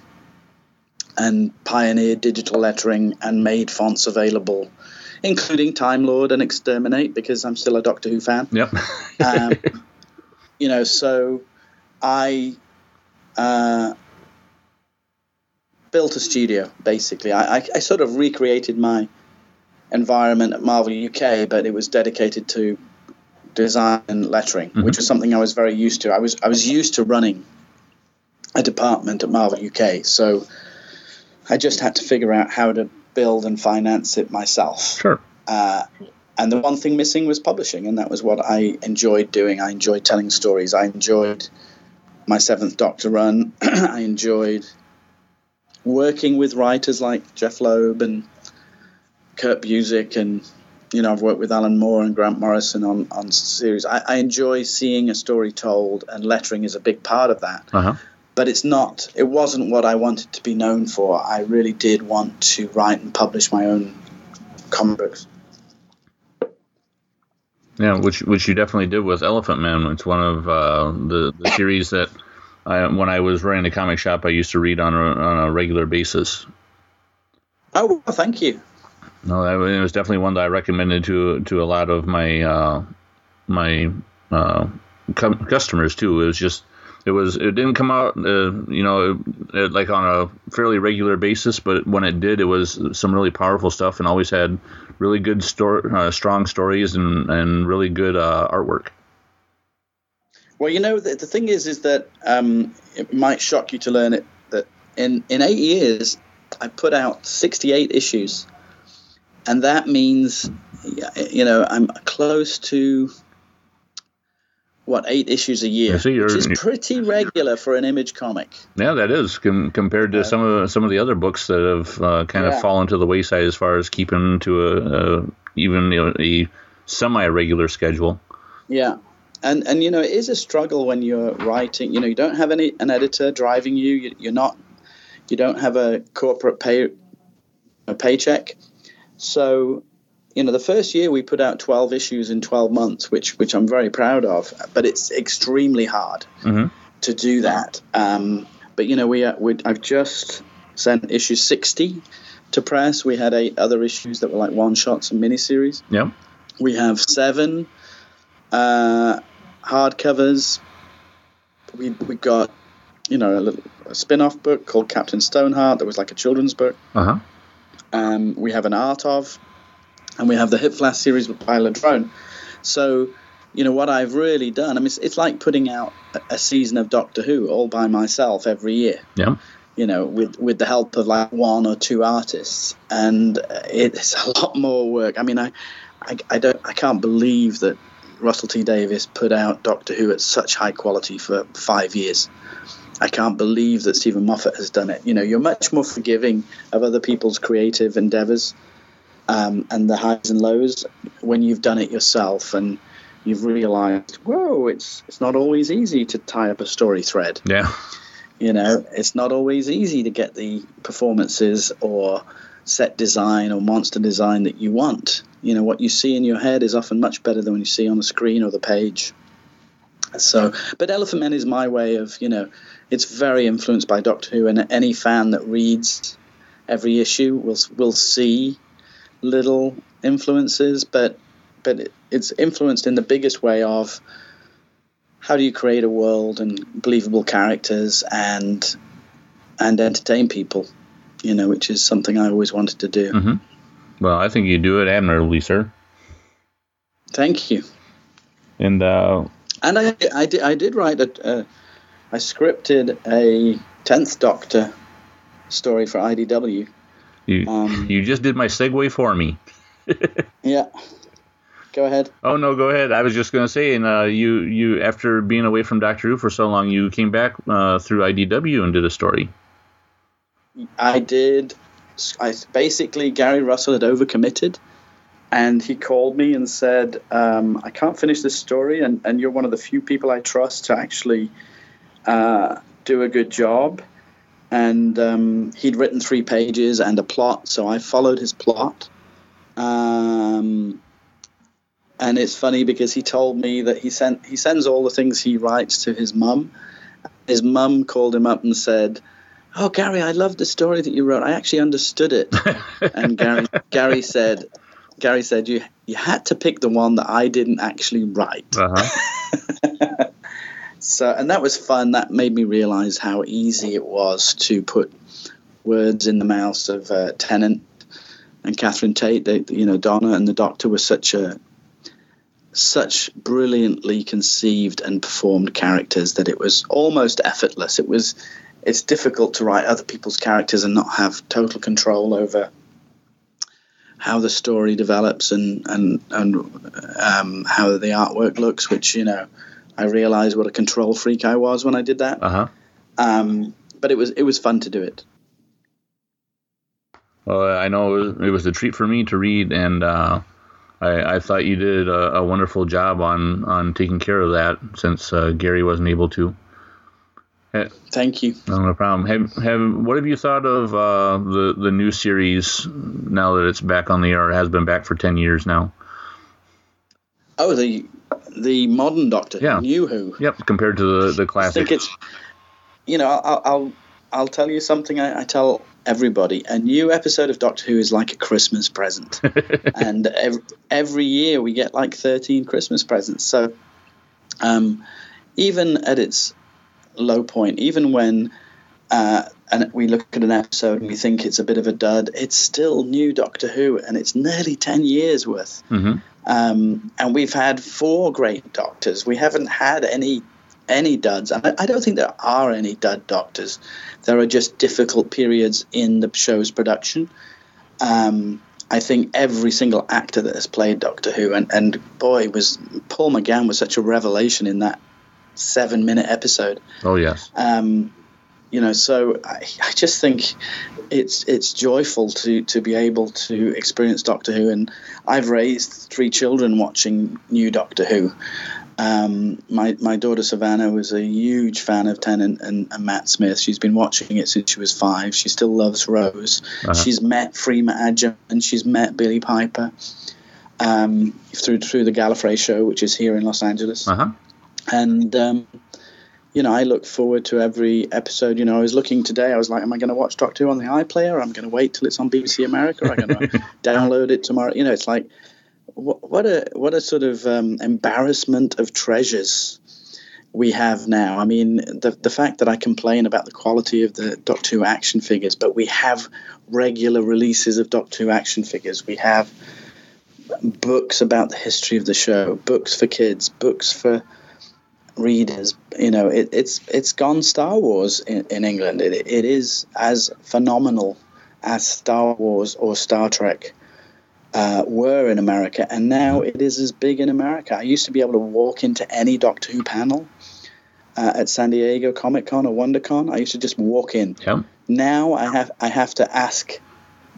S2: and pioneered digital lettering and made fonts available, including Time Lord and Exterminate, because I'm still a Doctor Who fan.
S1: Yep.
S2: Um, [laughs] you know, so I uh, built a studio basically. I, I, I sort of recreated my environment at Marvel UK, but it was dedicated to design and lettering, which was something I was very used to. I was I was used to running a department at Marvel UK, so I just had to figure out how to build and finance it myself.
S1: sure.
S2: Uh, and the one thing missing was publishing, and that was what I enjoyed doing. I enjoyed telling stories. I enjoyed my Seventh Doctor run. [clears throat] I enjoyed working with writers like Jeph Loeb and Kurt Busiek, and you know I've worked with Alan Moore and Grant Morrison on on series. I, I enjoy seeing a story told, and lettering is a big part of that
S1: Uh huh.
S2: but it's not it wasn't what i wanted to be known for i really did want to write and publish my own comic books
S1: Yeah, which which you definitely did with Elephantmen. It's one of uh, the the series that I, when I was running the comic shop, I used to read on a, on a regular basis.
S2: oh well, thank you
S1: No, that was, it was definitely one that I recommended to to a lot of my uh, my uh, cu- customers too. It was just it was it didn't come out uh, you know it, like on a fairly regular basis, but when it did, it was some really powerful stuff and always had really good story, uh, strong stories and and really good uh, artwork.
S2: well you know the, the thing is is that um, it might shock you to learn it that in in eight years i put out 68 issues and that means you know i'm close to what eight issues a year
S1: I see, you're-
S2: which is pretty regular for an image comic
S1: Yeah, that is com- compared to some of some of the other books that have uh, kind
S2: Yeah.
S1: of fallen to the wayside as far as keeping to a, a even you know, a semi regular schedule.
S2: Yeah, and and you know it is a struggle when you're writing. You know you don't have any an editor driving you. you you're not. You don't have a corporate pay a paycheck. So, you know, the first year we put out 12 issues in 12 months, which which I'm very proud of. But it's extremely hard
S1: Mhm.
S2: to do that. Um, but you know, we, uh, we I've just sent issue 60 to press. We had eight other issues that were like one shots and miniseries.
S1: Yep.
S2: We have seven uh, hardcovers. We we got you know a, little, a spin-off book called Captain Stoneheart that was like a children's book.
S1: Uh huh.
S2: Um, we have an art of, and we have the Hip Flask series with Pilot Drone. So, you know what I've really done. I mean, it's, it's like putting out a, a season of Doctor Who all by myself every year.
S1: Yep.
S2: You know, with with the help of like one or two artists, and it's a lot more work. I mean, I, I, I don't, I can't believe that Russell T Davies put out Doctor Who at such high quality for five years. I can't believe that Steven Moffat has done it. You know, you're much more forgiving of other people's creative endeavors. Um, and the highs and lows when you've done it yourself and you've realized, whoa, it's it's not always easy to tie up a story thread.
S1: Yeah.
S2: You know, it's not always easy to get the performances or set design or monster design that you want. You know, what you see in your head is often much better than what you see on the screen or the page. So, but Elephantmen is my way of, you know, it's very influenced by Doctor Who, and any fan that reads every issue will will see little influences, but but it's influenced in the biggest way of how do you create a world and believable characters and and entertain people, you know, which is something I always wanted to do.
S1: Mm-hmm. Well, I think you do it admirably, sir.
S2: Thank you.
S1: And uh,
S2: and I, I did I did write a uh, scripted a tenth Doctor story for IDW.
S1: You um, you just did my segue for me. [laughs]
S2: yeah. Go ahead.
S1: Oh no, go ahead. I was just going to say, and uh, you you after being away from Doctor Who for so long, you came back uh, through IDW and did a story.
S2: I did. I basically Gary Russell had overcommitted, and he called me and said, um, "I can't finish this story, and, and you're one of the few people I trust to actually uh, do a good job." And um, he'd written three pages and a plot, so I followed his plot. Um, and it's funny because he told me that he sent he sends all the things he writes to his mum. His mum called him up and said, "Oh, Gary, I love the story that you wrote. I actually understood it." [laughs] and Gary Gary said, Gary said you you had to pick the one that I didn't actually write. Uh-huh. [laughs] so and that was fun. That made me realize how easy it was to put words in the mouths of uh, Tennant and Catherine Tate. They, you know, Donna and the Doctor were such a such brilliantly conceived and performed characters that it was almost effortless. It was it's difficult to write other people's characters and not have total control over how the story develops and and and um, how the artwork looks. Which you know, I realized what a control freak I was when I did that.
S1: Uh-huh.
S2: Um, but it was it was fun to do it.
S1: Well, I know it was, it was a treat for me to read, and uh, I, I, thought you did a, a, wonderful job on on taking care of that since uh, Gary wasn't able to.
S2: Thank you.
S1: No, problem. Have, have what have you thought of uh, the the new series now that it's back on the air? It has been back for ten years now.
S2: Oh, the the modern Doctor,
S1: yeah,
S2: New Who.
S1: Yep, compared to the the classic.
S2: I think it's, you know, I'll I'll, I'll tell you something. I, I, tell everybody a new episode of Doctor Who is like a Christmas present, [laughs] and every, every year we get like thirteen Christmas presents. So, um, even at its low point. Even when uh, and we look at an episode and we think it's a bit of a dud, it's still new Doctor Who, and it's nearly ten years worth.
S1: Mm-hmm.
S2: Um, and we've had four great Doctors. We haven't had any any duds. I, I don't think there are any dud Doctors. There are just difficult periods in the show's production. Um, I think every single actor that has played Doctor Who, and, and boy, was Paul McGann was such a revelation in that seven minute episode.
S1: Oh yes.
S2: Um, you know, so I, I just think it's it's joyful to to be able to experience Doctor Who, and I've raised three children watching new Doctor Who. Um, my my daughter Savannah was a huge fan of Tennant and, and, Matt Smith. She's been watching it since she was five. She still loves Rose. Uh-huh. She's met Freema Agyeman and she's met Billie Piper um, through through the Gallifrey show, which is here in Los Angeles.
S1: Uh-huh
S2: and um, you know, I look forward to every episode. You know, I was looking today. I was like, "Am I going to watch Doctor Who on the iPlayer? I'm going to wait till it's on BBC America. I'm going to download it tomorrow." You know, it's like what, what a what a sort of um, embarrassment of treasures we have now. I mean, the the fact that I complain about the quality of the Doctor Who action figures, but we have regular releases of Doctor Who action figures. We have books about the history of the show, books for kids, books for readers. You know, it, it's it's gone Star Wars in, in England. It, it is as phenomenal as Star Wars or Star Trek uh, were in America, and now it is as big in America. I used to be able to walk into any Doctor Who panel uh, at San Diego Comic Con or WonderCon. I used to just walk in.
S1: Yeah.
S2: Now I have I have to ask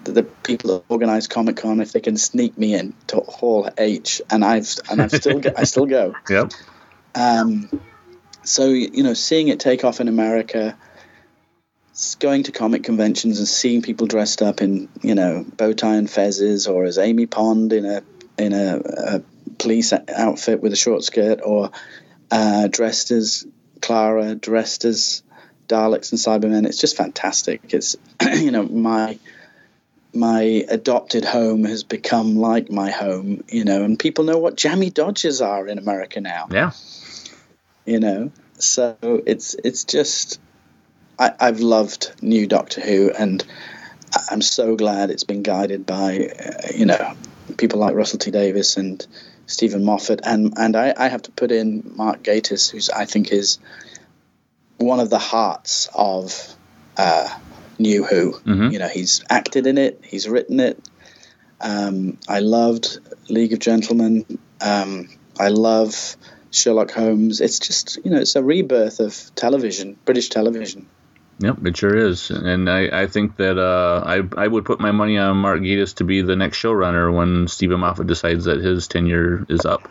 S2: the people that organise Comic Con if they can sneak me in to Hall H, and I've and I've still go, I still go. [laughs]
S1: Yep.
S2: Um, so you know, seeing it take off in America, going to comic conventions and seeing people dressed up in you know bow tie and fezzes, or as Amy Pond in a in a, a police outfit with a short skirt, or uh, dressed as Clara, dressed as Daleks and Cybermen. It's just fantastic. It's [clears throat] you know my my adopted home has become like my home, you know, and people know what jammy dodgers are in America now
S1: Yeah.
S2: You know? So it's it's just I, i've loved new doctor who and i'm so glad it's been guided by uh, you know people like russell t davies and steven moffat. And and i, I have to put in mark gatiss who's i think is one of the hearts of uh, new who.
S1: Mhm.
S2: you know he's acted in it he's written it. Um, i loved league of gentlemen. Um, i love Sherlock Holmes. It's just you know it's a rebirth of television, British television.
S1: Yep, it sure is, and I, I think that uh, I I would put my money on Mark Gatiss to be the next showrunner when Steven Moffat decides that his tenure is up.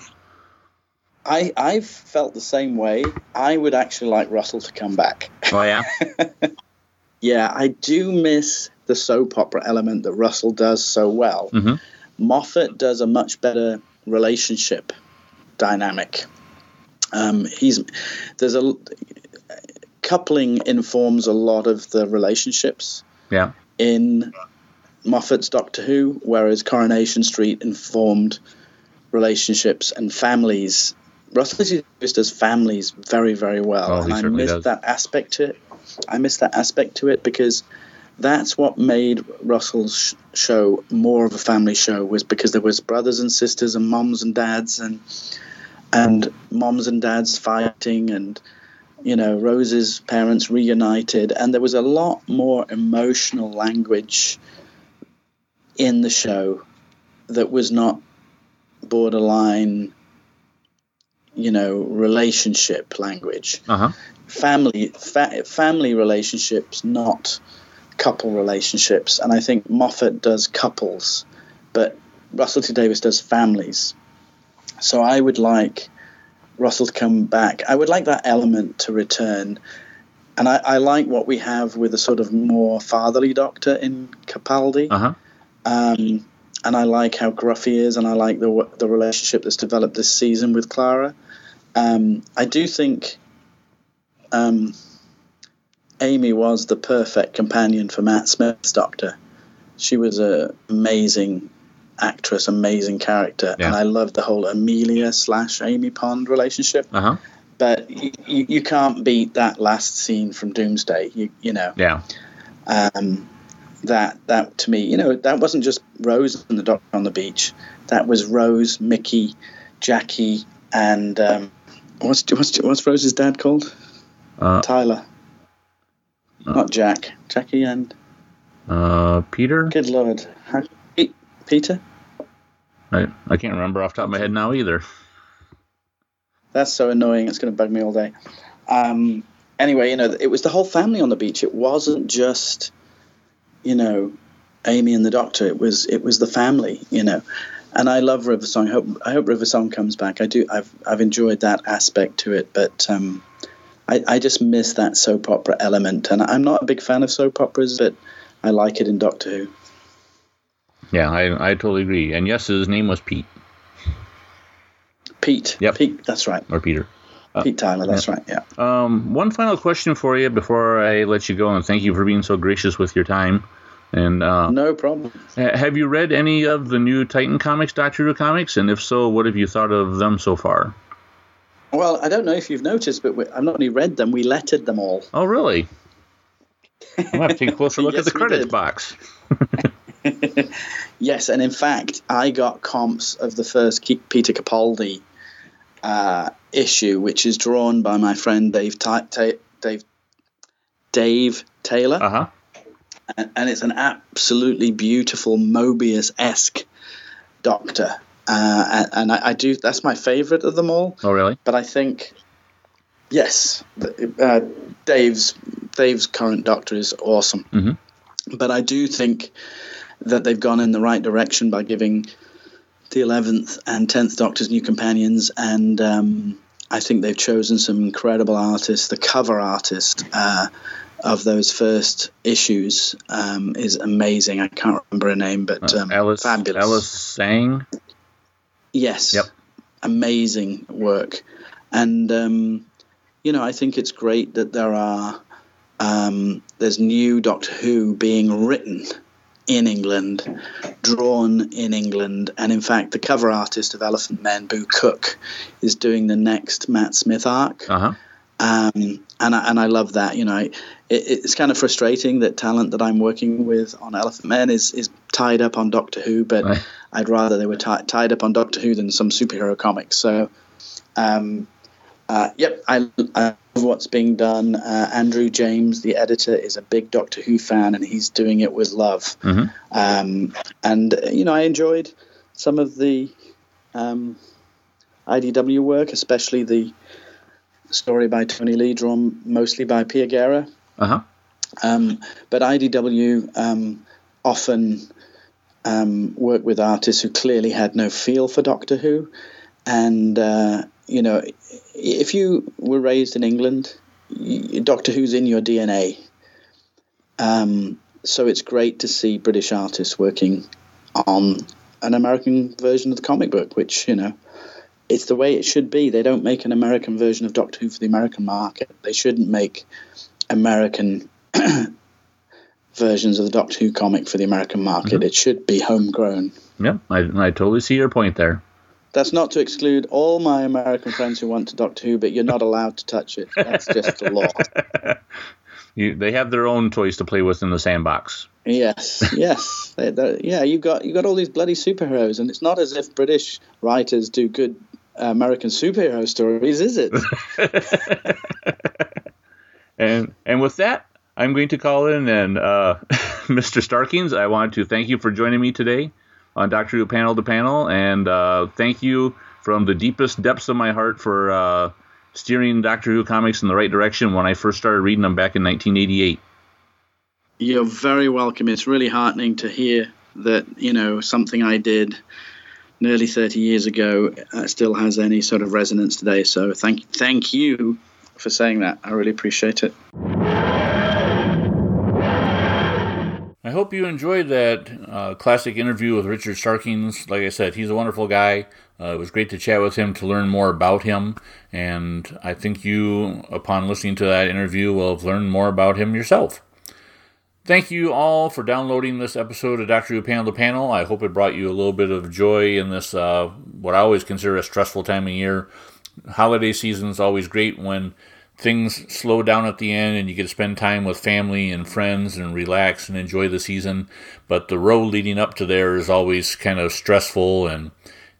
S2: I I've felt the same way. I would actually like Russell to come back.
S1: Oh yeah, [laughs]
S2: Yeah, I do miss the soap opera element that Russell does so well.
S1: Mhm.
S2: Moffat does a much better relationship dynamic. Um, he's there's a coupling informs a lot of the relationships
S1: yeah,
S2: in Moffat's Doctor Who, whereas Coronation Street informed relationships and families. Russell T Davies does families very, very well,
S1: Oh,
S2: and I
S1: certainly
S2: miss
S1: does.
S2: that aspect to it. I miss that aspect to it because that's what made Russell's sh- show more of a family show was because there was brothers and sisters and moms and dads and and moms and dads fighting and you know Rose's parents reunited. And there was a lot more emotional language in the show that was not borderline you know relationship language.
S1: Uh huh,
S2: family fa- family relationships not couple relationships. And i think moffat does couples but russell t davies does families so i would like russell to come back i would like that element to return and i, I like what we have with a sort of more fatherly doctor in capaldi
S1: uh huh.
S2: um, and I like how gruff he is, and I like the the relationship that's developed this season with Clara. Um, I do think um, Amy was the perfect companion for Matt Smith's Doctor. She was an amazing actress, amazing character,
S1: Yeah.
S2: and I loved the whole Amelia slash Amy Pond relationship.
S1: Uh huh.
S2: But you, you, can't beat that last scene from Doomsday. You, you know
S1: Yeah.
S2: um, that that to me, you know, that wasn't just Rose and the Doctor on the beach. That was Rose, Mickey, Jackie, and um, what's what's what's Rose's dad called?
S1: Uh,
S2: Tyler, not Jack. Jackie and
S1: uh, Peter.
S2: good lord, How, Peter.
S1: I, I can't remember off the top of my head now either.
S2: That's so annoying. It's going to bug me all day. Um, anyway, you know, it was the whole family on the beach. It wasn't just, you know, Amy and the Doctor. It was it was the family. You know, and I love River Song. I hope I hope River Song comes back. I do. I've I've enjoyed that aspect to it, but um, I I just miss that soap opera element. And I'm not a big fan of soap operas, but I like it in Doctor Who.
S1: Yeah, I, I totally agree. And yes, his name was Pete
S2: Pete.
S1: Yep.
S2: Pete. That's right.
S1: or Peter.
S2: Pete Tyler. That's right. Yeah.
S1: Um, one final question for you before I let you go, and thank you for being so gracious with your time. And uh,
S2: No problem.
S1: have you read any of the new Titan comics, Doctor Who comics? And if so, what have you thought of them so far?
S2: Well, I don't know if you've noticed, but we, I've not only read them, we lettered them all.
S1: Oh, really? [laughs] I'm gonna have to take a closer look
S2: Yes,
S1: at the credits box. [laughs] [laughs]
S2: Yes, and in fact, I got comps of the first Peter Capaldi uh, issue, which is drawn by my friend Dave Ta- Ta- Dave Dave Taylor,
S1: Uh huh.
S2: and, and it's an absolutely beautiful Mobius esque Doctor. Uh, and and I, I do that's my favorite of them all.
S1: Oh, really?
S2: But I think yes, uh, Dave's Dave's current Doctor is awesome.
S1: Mm-hmm.
S2: But I do think that they've gone in the right direction by giving the 11th and 10th Doctors new companions, and um, I think they've chosen some incredible artists. The cover artist uh, of those first issues um, is amazing. I can't remember her name, but
S1: Uh,
S2: um,
S1: Alice
S2: fabulous.
S1: Alice Zhang.
S2: Yes.
S1: Yep.
S2: Amazing work. And, um, you know, I think it's great that there are, um, there's new Doctor Who being written in England, drawn in England. And in fact, the cover artist of Elephantmen, Boo Cook, is doing the next Matt Smith arc.
S1: Uh huh.
S2: Um, and I, and I love that. You know, it, it's kind of frustrating that talent that I'm working with on Elephantmen is is tied up on Doctor Who, but
S1: Right.
S2: I'd rather they were ti tied up on Doctor Who than some superhero comics. So, um, uh, yep, I, I love what's being done. Uh, Andrew James, the editor, is a big Doctor Who fan, and he's doing it with love.
S1: Mhm.
S2: Um, and you know, I enjoyed some of the um, IDW work, especially the story by Tony Lee, drawn mostly by Pia Guerra.
S1: Uh huh.
S2: Um, but IDW um, often um, work with artists who clearly had no feel for Doctor Who. And, uh, you know, if you were raised in England, Doctor Who's in your DNA. Um, so it's great to see British artists working on an American version of the comic book, which, you know, it's the way it should be. They don't make an American version of Doctor Who for the American market. They shouldn't make American [clears throat] versions of the Doctor Who comic for the American market. It should be homegrown.
S1: Yeah, I, I totally see your point there.
S2: That's not to exclude all my American friends who want to Doctor Who, but you're not allowed to touch it. That's just the law. [laughs]
S1: You, they have their own toys to play with in the sandbox.
S2: Yes, yes, They- they- yeah. You got you got all these bloody superheroes, and it's not as if British writers do good uh, American superhero stories, is it? [laughs]
S1: And and with that, I'm going to call in and uh, [laughs] Mr. Starkings, I want to thank you for joining me today on Doctor Who Panel to Panel, and uh, thank you from the deepest depths of my heart for uh, steering Doctor Who comics in the right direction when I first started reading them back in 1988.
S2: You're very welcome. It's really heartening to hear that you know something I did nearly 30 years ago uh, still has any sort of resonance today. So thank thank you for saying that. I really appreciate it.
S1: I hope you enjoyed that uh, classic interview with Richard Starkings. Like I said, he's a wonderful guy. Uh, it was great to chat with him to learn more about him, and I think you, upon listening to that interview, will have learned more about him yourself. Thank you all for downloading this episode of Doctor Who Panel Panel. I hope it brought you a little bit of joy in this, uh, what I always consider a stressful time of year. Holiday season is always great when things slow down at the end and you get to spend time with family and friends and relax and enjoy the season. But the road leading up to there is always kind of stressful and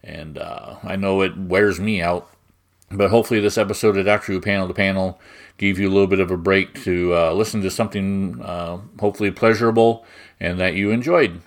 S1: and uh, I know it wears me out. But hopefully, this episode of Doctor Who Panel to Panel gave you a little bit of a break to uh, listen to something uh, hopefully pleasurable and that you enjoyed.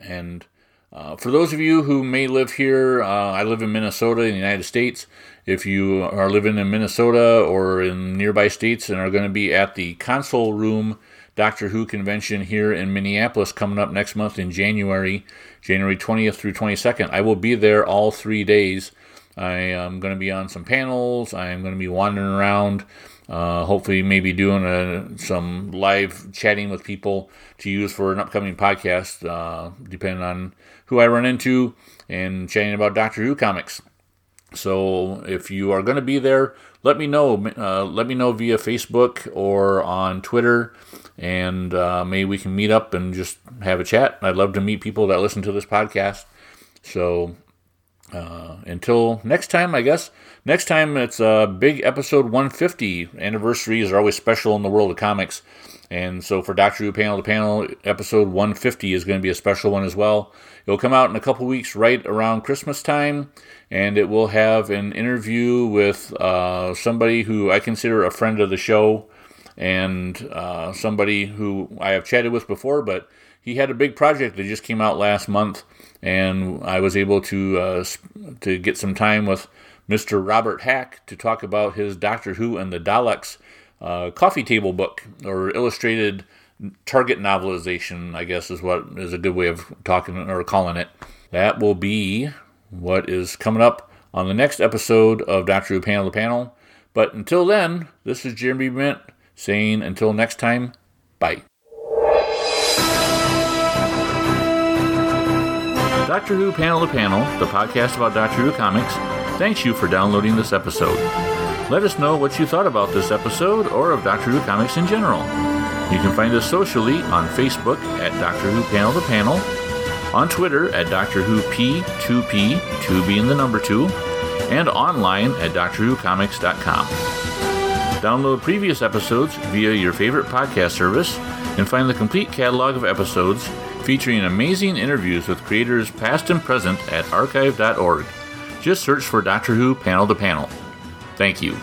S1: And uh, for those of you who may live here, uh, I live in Minnesota in the United States. If you are living in Minnesota or in nearby states and are going to be at the Console Room Doctor Who convention here in Minneapolis coming up next month in January, January 20th through 22nd, I will be there all three days. I am going to be on some panels. I am going to be wandering around, uh, hopefully, maybe doing a, some live chatting with people to use for an upcoming podcast, uh, depending on who I run into, and chatting about Doctor Who comics. So if you are going to be there, let me know. Uh, let me know via Facebook or on Twitter, and uh, maybe we can meet up and just have a chat. I'd love to meet people that listen to this podcast. So uh, until next time, I guess. Next time it's a uh, big episode 150. Anniversaries are always special in the world of comics. And so for Doctor Who Panel to Panel, episode 150 is going to be a special one as well. It'll come out in a couple weeks right around Christmas time, and it will have an interview with uh, somebody who I consider a friend of the show and uh, somebody who I have chatted with before, but he had a big project that just came out last month, and I was able to uh, to get some time with Mr. Robert Hack to talk about his Doctor Who and the Daleks uh, coffee table book or illustrated target novelization, I guess is what is a good way of talking or calling it. That will be what is coming up on the next episode of Doctor Who Panel to Panel. But until then, this is Jeremy Mint saying until next time, bye. Doctor Who Panel to Panel, the podcast about Doctor Who comics, thanks you for downloading this episode. Let us know what you thought about this episode or of Doctor Who comics in general. You can find us socially on Facebook at Doctor Who Panel to Panel, on Twitter at Doctor Who P2P, 2 being the number 2, and online at DoctorWhoComics.com. Download previous episodes via your favorite podcast service and find the complete catalog of episodes featuring amazing interviews with creators past and present at archive.org. Just search for Doctor Who Panel to Panel. Thank you.